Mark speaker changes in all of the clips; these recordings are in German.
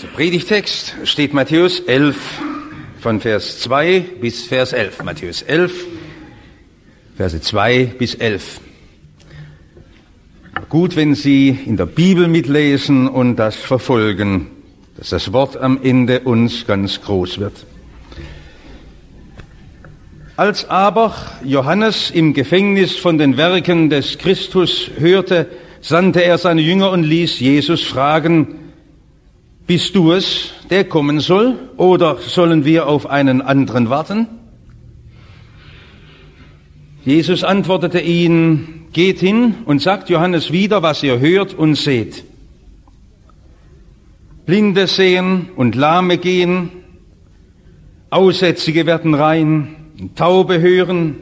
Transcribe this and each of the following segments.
Speaker 1: Der Predigtext steht Matthäus 11 von Vers 2 bis Vers 11. Matthäus 11, Verse 2 bis 11. Gut, wenn Sie in der Bibel mitlesen und das verfolgen, dass das Wort am Ende uns ganz groß wird. Als aber Johannes im Gefängnis von den Werken des Christus hörte, sandte er seine Jünger und ließ Jesus fragen, bist du es, der kommen soll, oder sollen wir auf einen anderen warten? Jesus antwortete ihnen, geht hin und sagt Johannes wieder, was ihr hört und seht. Blinde sehen und Lahme gehen, Aussätzige werden rein, Taube hören,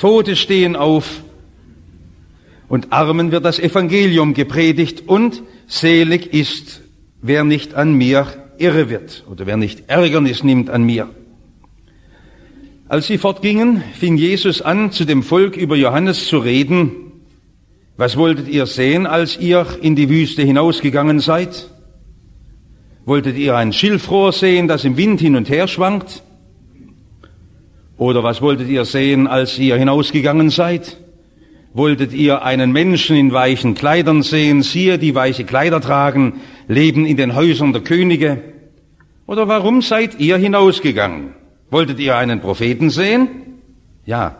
Speaker 1: Tote stehen auf und Armen wird das Evangelium gepredigt und selig ist wer nicht an mir irre wird oder wer nicht Ärgernis nimmt an mir. Als sie fortgingen, fing Jesus an, zu dem Volk über Johannes zu reden. Was wolltet ihr sehen, als ihr in die Wüste hinausgegangen seid? Wolltet ihr ein Schilfrohr sehen, das im Wind hin und her schwankt? Oder was wolltet ihr sehen, als ihr hinausgegangen seid? Wolltet ihr einen Menschen in weichen Kleidern sehen, siehe, die weiche Kleider tragen, leben in den Häusern der Könige? Oder warum seid ihr hinausgegangen? Wolltet ihr einen Propheten sehen? Ja.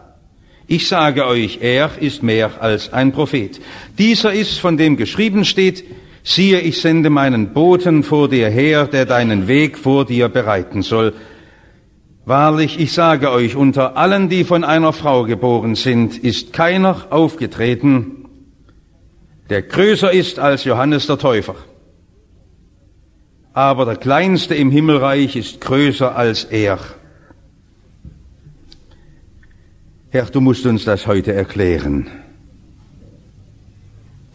Speaker 1: Ich sage euch, er ist mehr als ein Prophet. Dieser ist, von dem geschrieben steht, siehe, ich sende meinen Boten vor dir her, der deinen Weg vor dir bereiten soll. Wahrlich, ich sage euch, unter allen, die von einer Frau geboren sind, ist keiner aufgetreten, der größer ist als Johannes der Täufer. Aber der Kleinste im Himmelreich ist größer als er. Herr, du musst uns das heute erklären,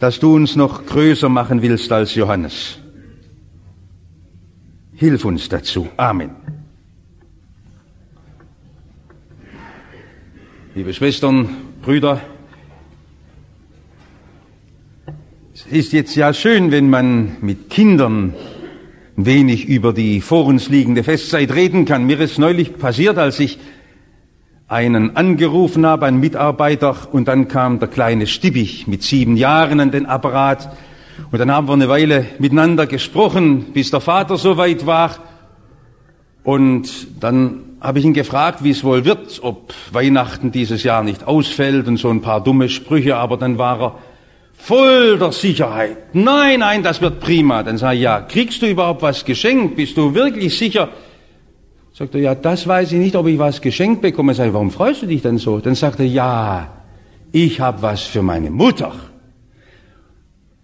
Speaker 1: dass du uns noch größer machen willst als Johannes. Hilf uns dazu. Amen. Liebe Schwestern, Brüder, es ist jetzt ja schön, wenn man mit Kindern wenig über die vor uns liegende Festzeit reden kann. Mir ist neulich passiert, als ich einen angerufen habe, einen Mitarbeiter, und dann kam der kleine Stibbig mit sieben Jahren an den Apparat. Und dann haben wir eine Weile miteinander gesprochen, bis der Vater soweit war. Und dann habe ich ihn gefragt, wie es wohl wird, ob Weihnachten dieses Jahr nicht ausfällt und so ein paar dumme Sprüche, aber dann war er voll der Sicherheit. Nein, nein, das wird prima. Dann sage ich, ja, kriegst du überhaupt was geschenkt? Bist du wirklich sicher? Sagt er, ja, das weiß ich nicht, ob ich was geschenkt bekomme. Sag ich, warum freust du dich denn so? Dann sagt er, ja, ich habe was für meine Mutter.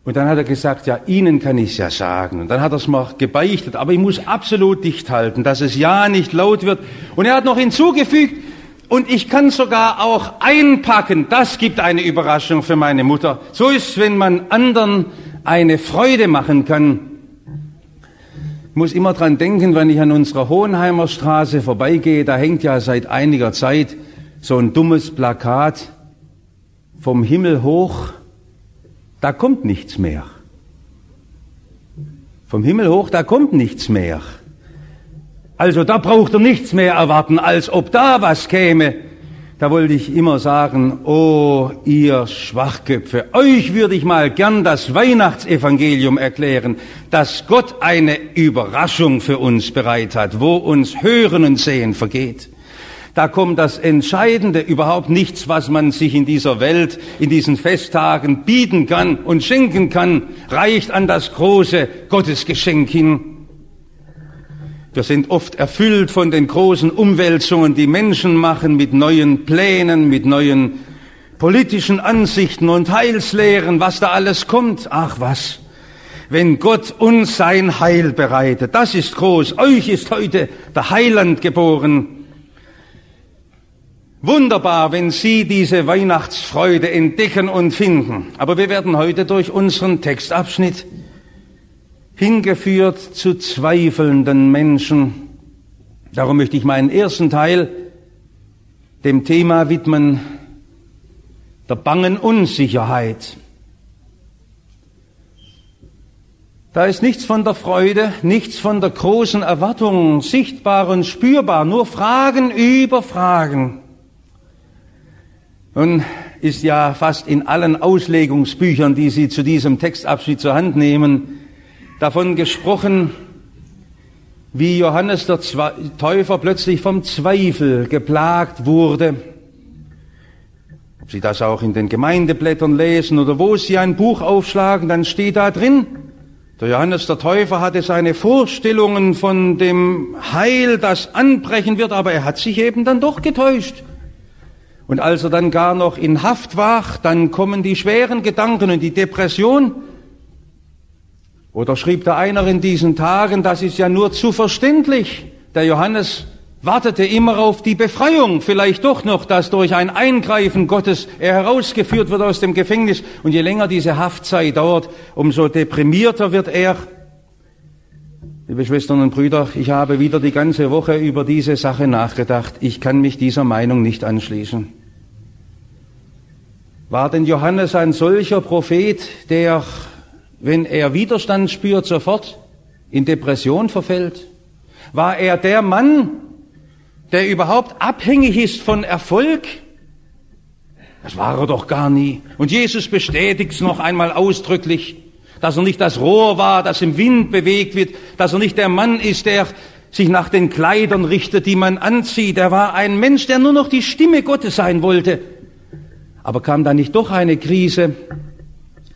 Speaker 1: Und dann hat er gesagt, ja, Ihnen kann ich es ja sagen. Und dann hat er es mal gebeichtet, aber ich muss absolut dicht halten, dass es ja nicht laut wird. Und er hat noch hinzugefügt, und ich kann sogar auch einpacken. Das gibt eine Überraschung für meine Mutter. So ist, wenn man anderen eine Freude machen kann. Ich muss immer dran denken, wenn ich an unserer Hohenheimer Straße vorbeigehe, da hängt ja seit einiger Zeit so ein dummes Plakat vom Himmel hoch da kommt nichts mehr. Vom Himmel hoch, da kommt nichts mehr. Also da braucht er nichts mehr erwarten, als ob da was käme. Da wollte ich immer sagen, oh ihr Schwachköpfe, euch würde ich mal gern das Weihnachtsevangelium erklären, dass Gott eine Überraschung für uns bereit hat, wo uns Hören und Sehen vergeht. Da kommt das Entscheidende, überhaupt nichts, was man sich in dieser Welt, in diesen Festtagen bieten kann und schenken kann, reicht an das große Gottesgeschenk hin. Wir sind oft erfüllt von den großen Umwälzungen, die Menschen machen mit neuen Plänen, mit neuen politischen Ansichten und Heilslehren, was da alles kommt. Ach was, wenn Gott uns sein Heil bereitet, das ist groß. Euch ist heute der Heiland geboren. Wunderbar, wenn Sie diese Weihnachtsfreude entdecken und finden. Aber wir werden heute durch unseren Textabschnitt hingeführt zu zweifelnden Menschen. Darum möchte ich meinen ersten Teil dem Thema widmen, der bangen Unsicherheit. Da ist nichts von der Freude, nichts von der großen Erwartung, sichtbar und spürbar, nur Fragen über Fragen. Nun ist ja fast in allen Auslegungsbüchern, die Sie zu diesem Textabschnitt zur Hand nehmen, davon gesprochen, wie Johannes der Täufer plötzlich vom Zweifel geplagt wurde. Ob Sie das auch in den Gemeindeblättern lesen oder wo Sie ein Buch aufschlagen, dann steht da drin, der Johannes der Täufer hatte seine Vorstellungen von dem Heil, das anbrechen wird, aber er hat sich eben dann doch getäuscht. Und als er dann gar noch in Haft war, dann kommen die schweren Gedanken und die Depression. Oder schrieb da einer in diesen Tagen, das ist ja nur zu verständlich. Der Johannes wartete immer auf die Befreiung, vielleicht doch noch, dass durch ein Eingreifen Gottes er herausgeführt wird aus dem Gefängnis. Und je länger diese Haftzeit dauert, umso deprimierter wird er. Liebe Schwestern und Brüder, ich habe wieder die ganze Woche über diese Sache nachgedacht. Ich kann mich dieser Meinung nicht anschließen. War denn Johannes ein solcher Prophet, der wenn er Widerstand spürt, sofort in Depression verfällt? War er der Mann, der überhaupt abhängig ist von Erfolg? Das war er doch gar nie. Und Jesus bestätigt es noch einmal ausdrücklich, dass er nicht das Rohr war, das im Wind bewegt wird, dass er nicht der Mann ist, der sich nach den Kleidern richtet, die man anzieht. Er war ein Mensch, der nur noch die Stimme Gottes sein wollte. Aber kam da nicht doch eine Krise?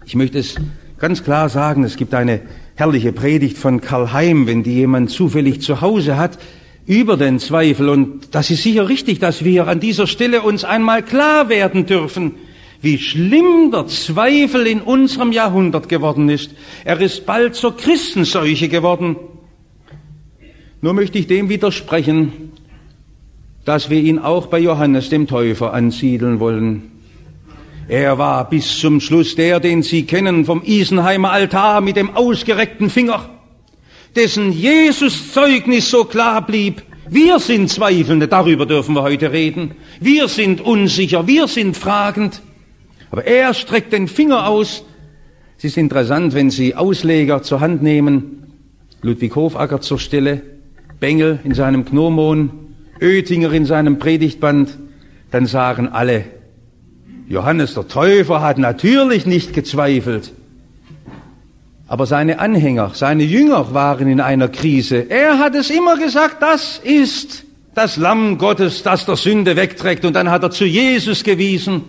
Speaker 1: Ich möchte es ganz klar sagen, es gibt eine herrliche Predigt von Karl Heim, wenn die jemand zufällig zu Hause hat, über den Zweifel. Und das ist sicher richtig, dass wir an dieser Stelle uns einmal klar werden dürfen, wie schlimm der Zweifel in unserem Jahrhundert geworden ist. Er ist bald zur Christenseuche geworden. Nur möchte ich dem widersprechen, dass wir ihn auch bei Johannes dem Täufer ansiedeln wollen. Er war bis zum Schluss der, den Sie kennen vom Isenheimer Altar mit dem ausgereckten Finger, dessen Jesus Zeugnis so klar blieb. Wir sind Zweifelnde, darüber dürfen wir heute reden. Wir sind unsicher, wir sind fragend. Aber er streckt den Finger aus. Es ist interessant, wenn Sie Ausleger zur Hand nehmen, Ludwig Hofacker zur Stelle, Bengel in seinem Gnomon, Oettinger in seinem Predigtband, dann sagen alle, Johannes der Täufer hat natürlich nicht gezweifelt. Aber seine Anhänger, seine Jünger waren in einer Krise. Er hat es immer gesagt, das ist das Lamm Gottes, das der Sünde wegträgt. Und dann hat er zu Jesus gewiesen.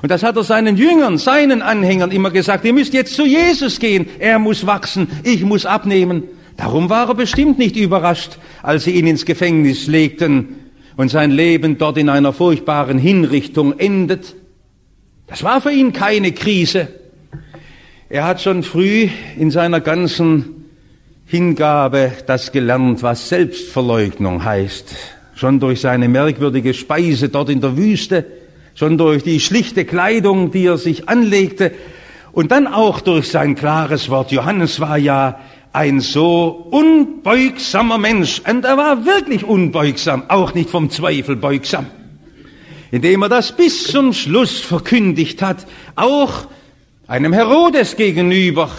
Speaker 1: Und das hat er seinen Jüngern, seinen Anhängern immer gesagt. Ihr müsst jetzt zu Jesus gehen. Er muss wachsen. Ich muss abnehmen. Darum war er bestimmt nicht überrascht, als sie ihn ins Gefängnis legten und sein Leben dort in einer furchtbaren Hinrichtung endet. Das war für ihn keine Krise. Er hat schon früh in seiner ganzen Hingabe das gelernt, was Selbstverleugnung heißt. Schon durch seine merkwürdige Speise dort in der Wüste, schon durch die schlichte Kleidung, die er sich anlegte, und dann auch durch sein klares Wort. Johannes war ja ein so unbeugsamer Mensch, und er war wirklich unbeugsam, auch nicht vom Zweifel beugsam indem er das bis zum Schluss verkündigt hat, auch einem Herodes gegenüber,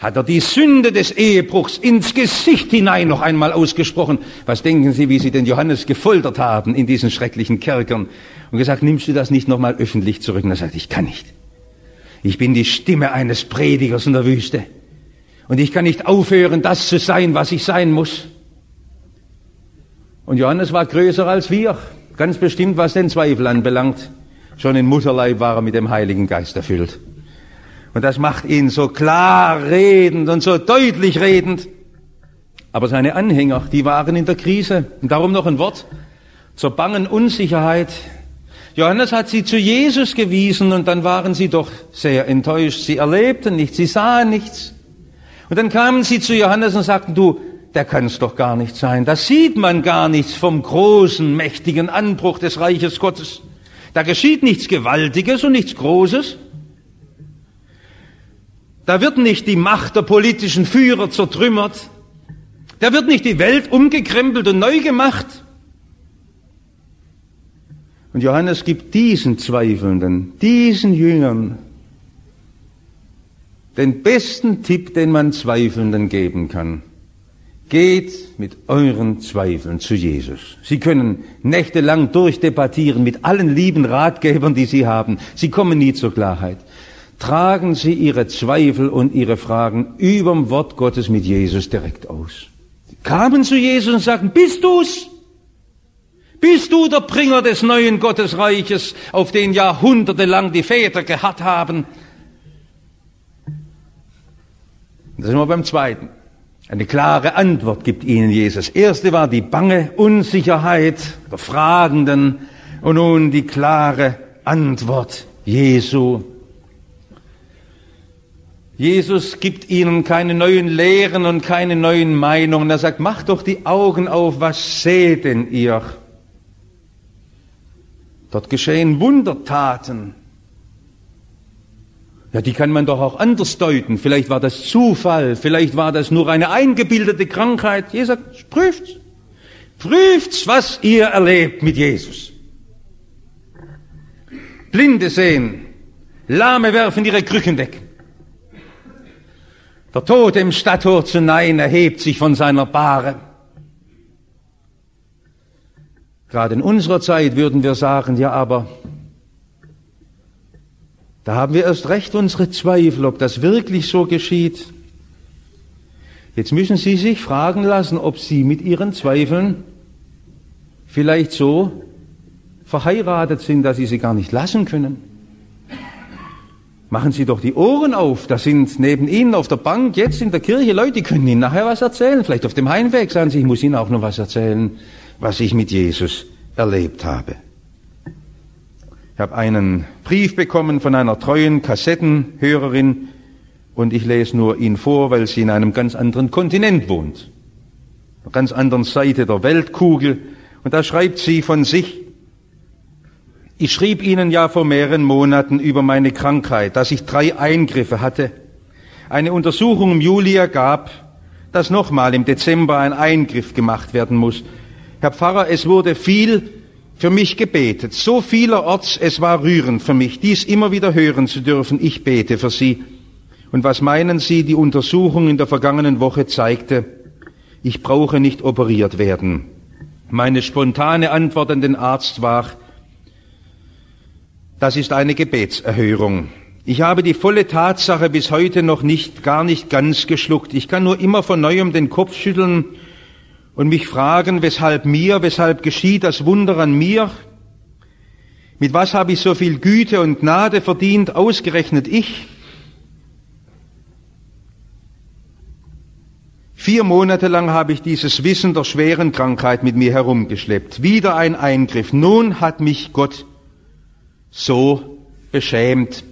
Speaker 1: hat er die Sünde des Ehebruchs ins Gesicht hinein noch einmal ausgesprochen. Was denken Sie, wie Sie den Johannes gefoltert haben in diesen schrecklichen Kerkern und gesagt, nimmst du das nicht nochmal öffentlich zurück? Und er sagt, ich kann nicht. Ich bin die Stimme eines Predigers in der Wüste. Und ich kann nicht aufhören, das zu sein, was ich sein muss. Und Johannes war größer als wir. Ganz bestimmt, was den Zweifel anbelangt. Schon in Mutterleib war er mit dem Heiligen Geist erfüllt. Und das macht ihn so klar redend und so deutlich redend. Aber seine Anhänger, die waren in der Krise. Und darum noch ein Wort zur bangen Unsicherheit. Johannes hat sie zu Jesus gewiesen und dann waren sie doch sehr enttäuscht. Sie erlebten nichts, sie sahen nichts. Und dann kamen sie zu Johannes und sagten, du, der kann es doch gar nicht sein. Da sieht man gar nichts vom großen, mächtigen Anbruch des Reiches Gottes. Da geschieht nichts Gewaltiges und nichts Großes. Da wird nicht die Macht der politischen Führer zertrümmert. Da wird nicht die Welt umgekrempelt und neu gemacht. Und Johannes gibt diesen Zweifelnden, diesen Jüngern den besten Tipp, den man Zweifelnden geben kann. Geht mit euren Zweifeln zu Jesus. Sie können nächtelang durchdebattieren mit allen lieben Ratgebern, die Sie haben. Sie kommen nie zur Klarheit. Tragen Sie Ihre Zweifel und Ihre Fragen überm Wort Gottes mit Jesus direkt aus. Sie kamen zu Jesus und sagten, bist du's? Bist du der Bringer des neuen Gottesreiches, auf den jahrhundertelang die Väter geharrt haben? Da sind wir beim zweiten. Eine klare Antwort gibt ihnen Jesus. Erste war die bange Unsicherheit der Fragenden und nun die klare Antwort Jesu. Jesus gibt ihnen keine neuen Lehren und keine neuen Meinungen. Er sagt, macht doch die Augen auf, was seht denn ihr? Dort geschehen Wundertaten. Ja, die kann man doch auch anders deuten. Vielleicht war das Zufall, vielleicht war das nur eine eingebildete Krankheit. Jesus sagt, prüft's. Prüft's, was ihr erlebt mit Jesus. Blinde sehen, Lahme werfen ihre Krücken weg. Der Tod im Stadttor zu Nein erhebt sich von seiner Bahre. Gerade in unserer Zeit würden wir sagen, ja, aber da haben wir erst recht unsere Zweifel, ob das wirklich so geschieht. Jetzt müssen Sie sich fragen lassen, ob Sie mit Ihren Zweifeln vielleicht so verheiratet sind, dass Sie sie gar nicht lassen können. Machen Sie doch die Ohren auf. Da sind neben Ihnen auf der Bank, jetzt in der Kirche Leute, die können Ihnen nachher was erzählen. Vielleicht auf dem Heimweg sagen Sie, ich muss Ihnen auch noch was erzählen, was ich mit Jesus erlebt habe. Ich habe einen Brief bekommen von einer treuen Kassettenhörerin und ich lese nur ihn vor, weil sie in einem ganz anderen Kontinent wohnt, einer ganz anderen Seite der Weltkugel. Und da schreibt sie von sich, ich schrieb Ihnen ja vor mehreren Monaten über meine Krankheit, dass ich drei Eingriffe hatte. Eine Untersuchung im Juli ergab, dass nochmal im Dezember ein Eingriff gemacht werden muss. Herr Pfarrer, es wurde viel für mich gebetet, so vielerorts, es war rührend für mich, dies immer wieder hören zu dürfen, ich bete für Sie. Und was meinen Sie, die Untersuchung in der vergangenen Woche zeigte, ich brauche nicht operiert werden. Meine spontane Antwort an den Arzt war, das ist eine Gebetserhörung. Ich habe die volle Tatsache bis heute noch nicht, gar nicht ganz geschluckt. Ich kann nur immer von neuem den Kopf schütteln und mich fragen, weshalb mir, weshalb geschieht das Wunder an mir? Mit was habe ich so viel Güte und Gnade verdient, ausgerechnet ich? Vier Monate lang habe ich dieses Wissen der schweren Krankheit mit mir herumgeschleppt. Wieder ein Eingriff. Nun hat mich Gott so beschämt.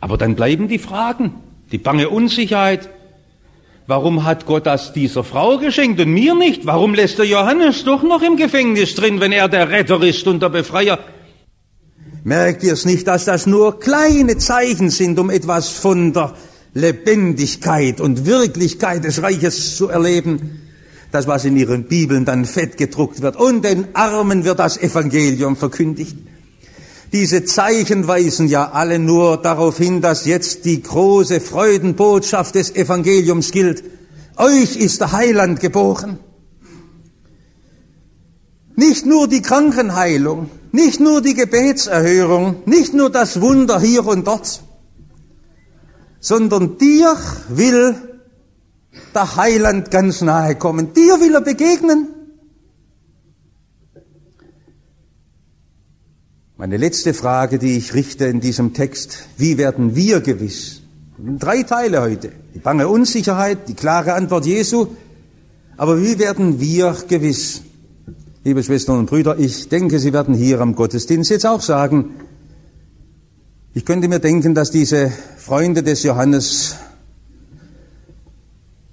Speaker 1: Aber dann bleiben die Fragen, die bange Unsicherheit. Warum hat Gott das dieser Frau geschenkt und mir nicht? Warum lässt er Johannes doch noch im Gefängnis drin, wenn er der Retter ist und der Befreier? Merkt ihr es nicht, dass das nur kleine Zeichen sind, um etwas von der Lebendigkeit und Wirklichkeit des Reiches zu erleben? Das, was in ihren Bibeln dann fett gedruckt wird. Und den Armen wird das Evangelium verkündigt. Diese Zeichen weisen ja alle nur darauf hin, dass jetzt die große Freudenbotschaft des Evangeliums gilt. Euch ist der Heiland geboren. Nicht nur die Krankenheilung, nicht nur die Gebetserhörung, nicht nur das Wunder hier und dort, sondern dir will der Heiland ganz nahe kommen. Dir will er begegnen. Meine letzte Frage, die ich richte in diesem Text, wie werden wir gewiss? Drei Teile heute. Die bange Unsicherheit, die klare Antwort Jesu. Aber wie werden wir gewiss? Liebe Schwestern und Brüder, ich denke, Sie werden hier am Gottesdienst jetzt auch sagen, ich könnte mir denken, dass diese Freunde des Johannes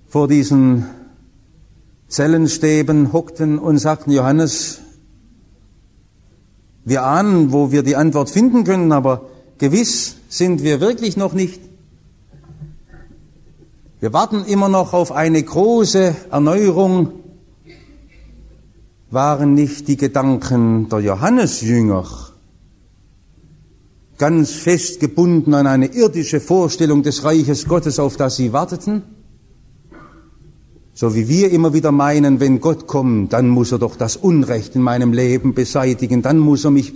Speaker 1: vor diesen Zellenstäben hockten und sagten, Johannes, wir ahnen, wo wir die Antwort finden können, aber gewiss sind wir wirklich noch nicht. Wir warten immer noch auf eine große Erneuerung. Waren nicht die Gedanken der Johannesjünger ganz fest gebunden an eine irdische Vorstellung des Reiches Gottes, auf das sie warteten? So wie wir immer wieder meinen, wenn Gott kommt, dann muss er doch das Unrecht in meinem Leben beseitigen, dann muss er mich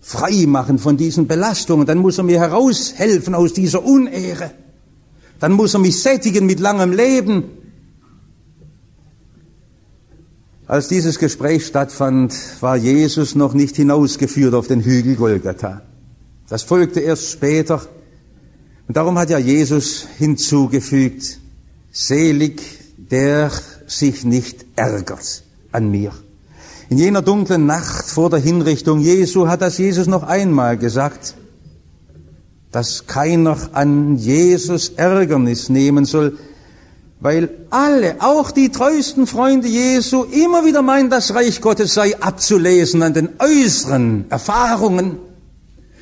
Speaker 1: frei machen von diesen Belastungen, dann muss er mir heraushelfen aus dieser Unehre, dann muss er mich sättigen mit langem Leben. Als dieses Gespräch stattfand, war Jesus noch nicht hinausgeführt auf den Hügel Golgatha. Das folgte erst später. Und darum hat ja Jesus hinzugefügt, selig der sich nicht ärgert an mir. In jener dunklen Nacht vor der Hinrichtung Jesu hat das Jesus noch einmal gesagt, dass keiner an Jesus Ärgernis nehmen soll, weil alle, auch die treuesten Freunde Jesu, immer wieder meinen, das Reich Gottes sei abzulesen an den äußeren Erfahrungen,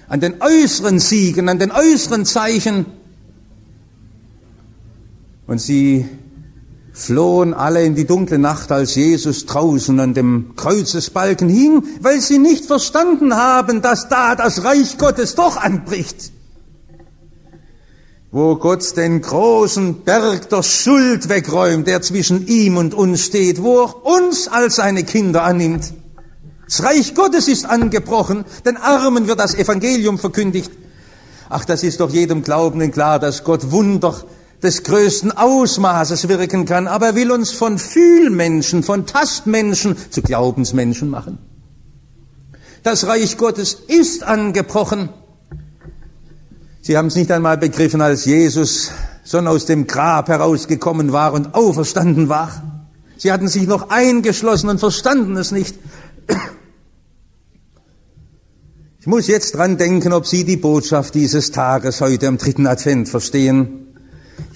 Speaker 1: an den äußeren Siegen, an den äußeren Zeichen. Und sie flohen alle in die dunkle Nacht, als Jesus draußen an dem Kreuzesbalken hing, weil sie nicht verstanden haben, dass da das Reich Gottes doch anbricht. Wo Gott den großen Berg der Schuld wegräumt, der zwischen ihm und uns steht, wo er uns als seine Kinder annimmt. Das Reich Gottes ist angebrochen, den Armen wird das Evangelium verkündigt. Ach, das ist doch jedem Glaubenden klar, dass Gott Wunder des größten Ausmaßes wirken kann, aber er will uns von Fühlmenschen, von Tastmenschen zu Glaubensmenschen machen. Das Reich Gottes ist angebrochen. Sie haben es nicht einmal begriffen, als Jesus schon aus dem Grab herausgekommen war und auferstanden war. Sie hatten sich noch eingeschlossen und verstanden es nicht. Ich muss jetzt dran denken, ob Sie die Botschaft dieses Tages heute am dritten Advent verstehen.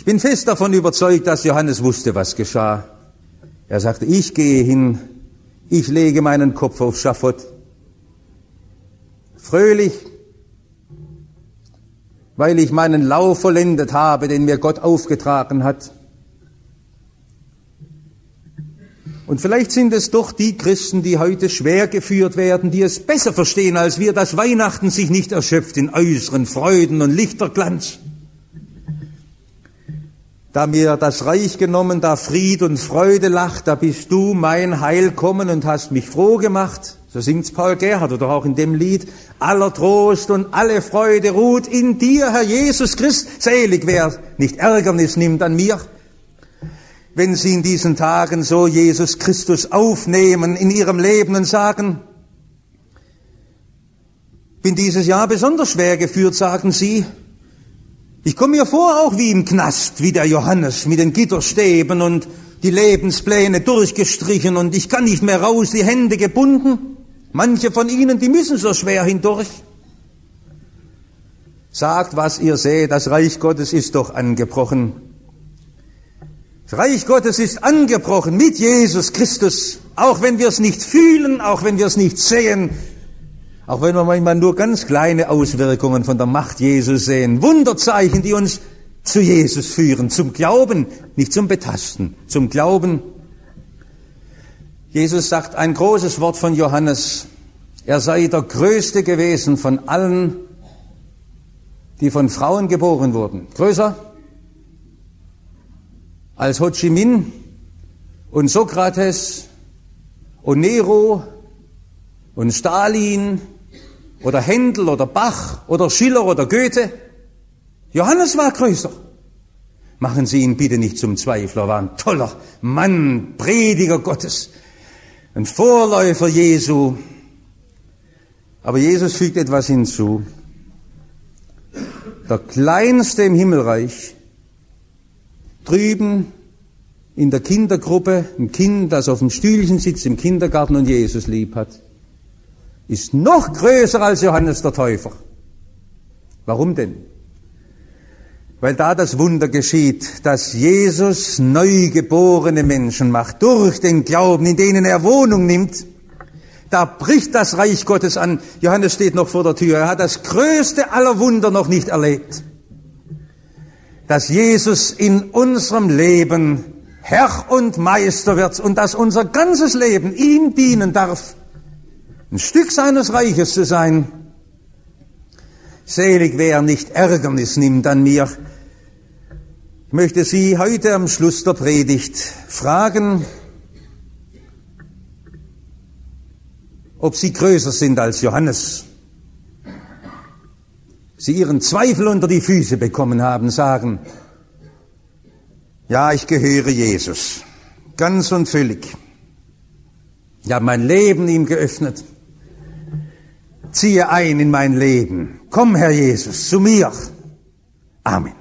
Speaker 1: Ich bin fest davon überzeugt, dass Johannes wusste, was geschah. Er sagte, ich gehe hin, ich lege meinen Kopf auf Schafott. Fröhlich, weil ich meinen Lauf vollendet habe, den mir Gott aufgetragen hat. Und vielleicht sind es doch die Christen, die heute schwer geführt werden, die es besser verstehen als wir, dass Weihnachten sich nicht erschöpft in äußeren Freuden und Lichterglanz da mir das Reich genommen, da Fried und Freude lacht, da bist du mein Heil kommen und hast mich froh gemacht. So singt's Paul Gerhard oder auch in dem Lied. Aller Trost und alle Freude ruht in dir, Herr Jesus Christ. Selig wer nicht Ärgernis nimmt an mir. Wenn sie in diesen Tagen so Jesus Christus aufnehmen in ihrem Leben und sagen, bin dieses Jahr besonders schwer geführt, sagen sie, ich komme mir vor auch wie im Knast, wie der Johannes mit den Gitterstäben und die Lebenspläne durchgestrichen und ich kann nicht mehr raus, die Hände gebunden. Manche von ihnen, die müssen so schwer hindurch. Sagt, was ihr seht, das Reich Gottes ist doch angebrochen. Das Reich Gottes ist angebrochen mit Jesus Christus, auch wenn wir es nicht fühlen, auch wenn wir es nicht sehen, auch wenn wir manchmal nur ganz kleine Auswirkungen von der Macht Jesus sehen. Wunderzeichen, die uns zu Jesus führen, zum Glauben, nicht zum Betasten, zum Glauben. Jesus sagt ein großes Wort von Johannes. Er sei der Größte gewesen von allen, die von Frauen geboren wurden. Größer als Ho Chi Minh und Sokrates und Nero und Stalin oder Händel oder Bach oder Schiller oder Goethe. Johannes war größer. Machen Sie ihn bitte nicht zum Zweifler, war ein toller Mann, Prediger Gottes, ein Vorläufer Jesu. Aber Jesus fügt etwas hinzu. Der Kleinste im Himmelreich, drüben in der Kindergruppe, ein Kind, das auf dem Stühlchen sitzt im Kindergarten und Jesus lieb hat ist noch größer als Johannes der Täufer. Warum denn? Weil da das Wunder geschieht, dass Jesus neugeborene Menschen macht, durch den Glauben, in denen er Wohnung nimmt. Da bricht das Reich Gottes an. Johannes steht noch vor der Tür. Er hat das größte aller Wunder noch nicht erlebt. Dass Jesus in unserem Leben Herr und Meister wird und dass unser ganzes Leben ihm dienen darf ein Stück seines Reiches zu sein. Selig, wer nicht Ärgernis nimmt an mir. Ich möchte Sie heute am Schluss der Predigt fragen, ob Sie größer sind als Johannes. Sie Ihren Zweifel unter die Füße bekommen haben, sagen, ja, ich gehöre Jesus, ganz und völlig. Ich habe mein Leben ihm geöffnet. Ziehe ein in mein Leben. Komm, Herr Jesus, zu mir. Amen.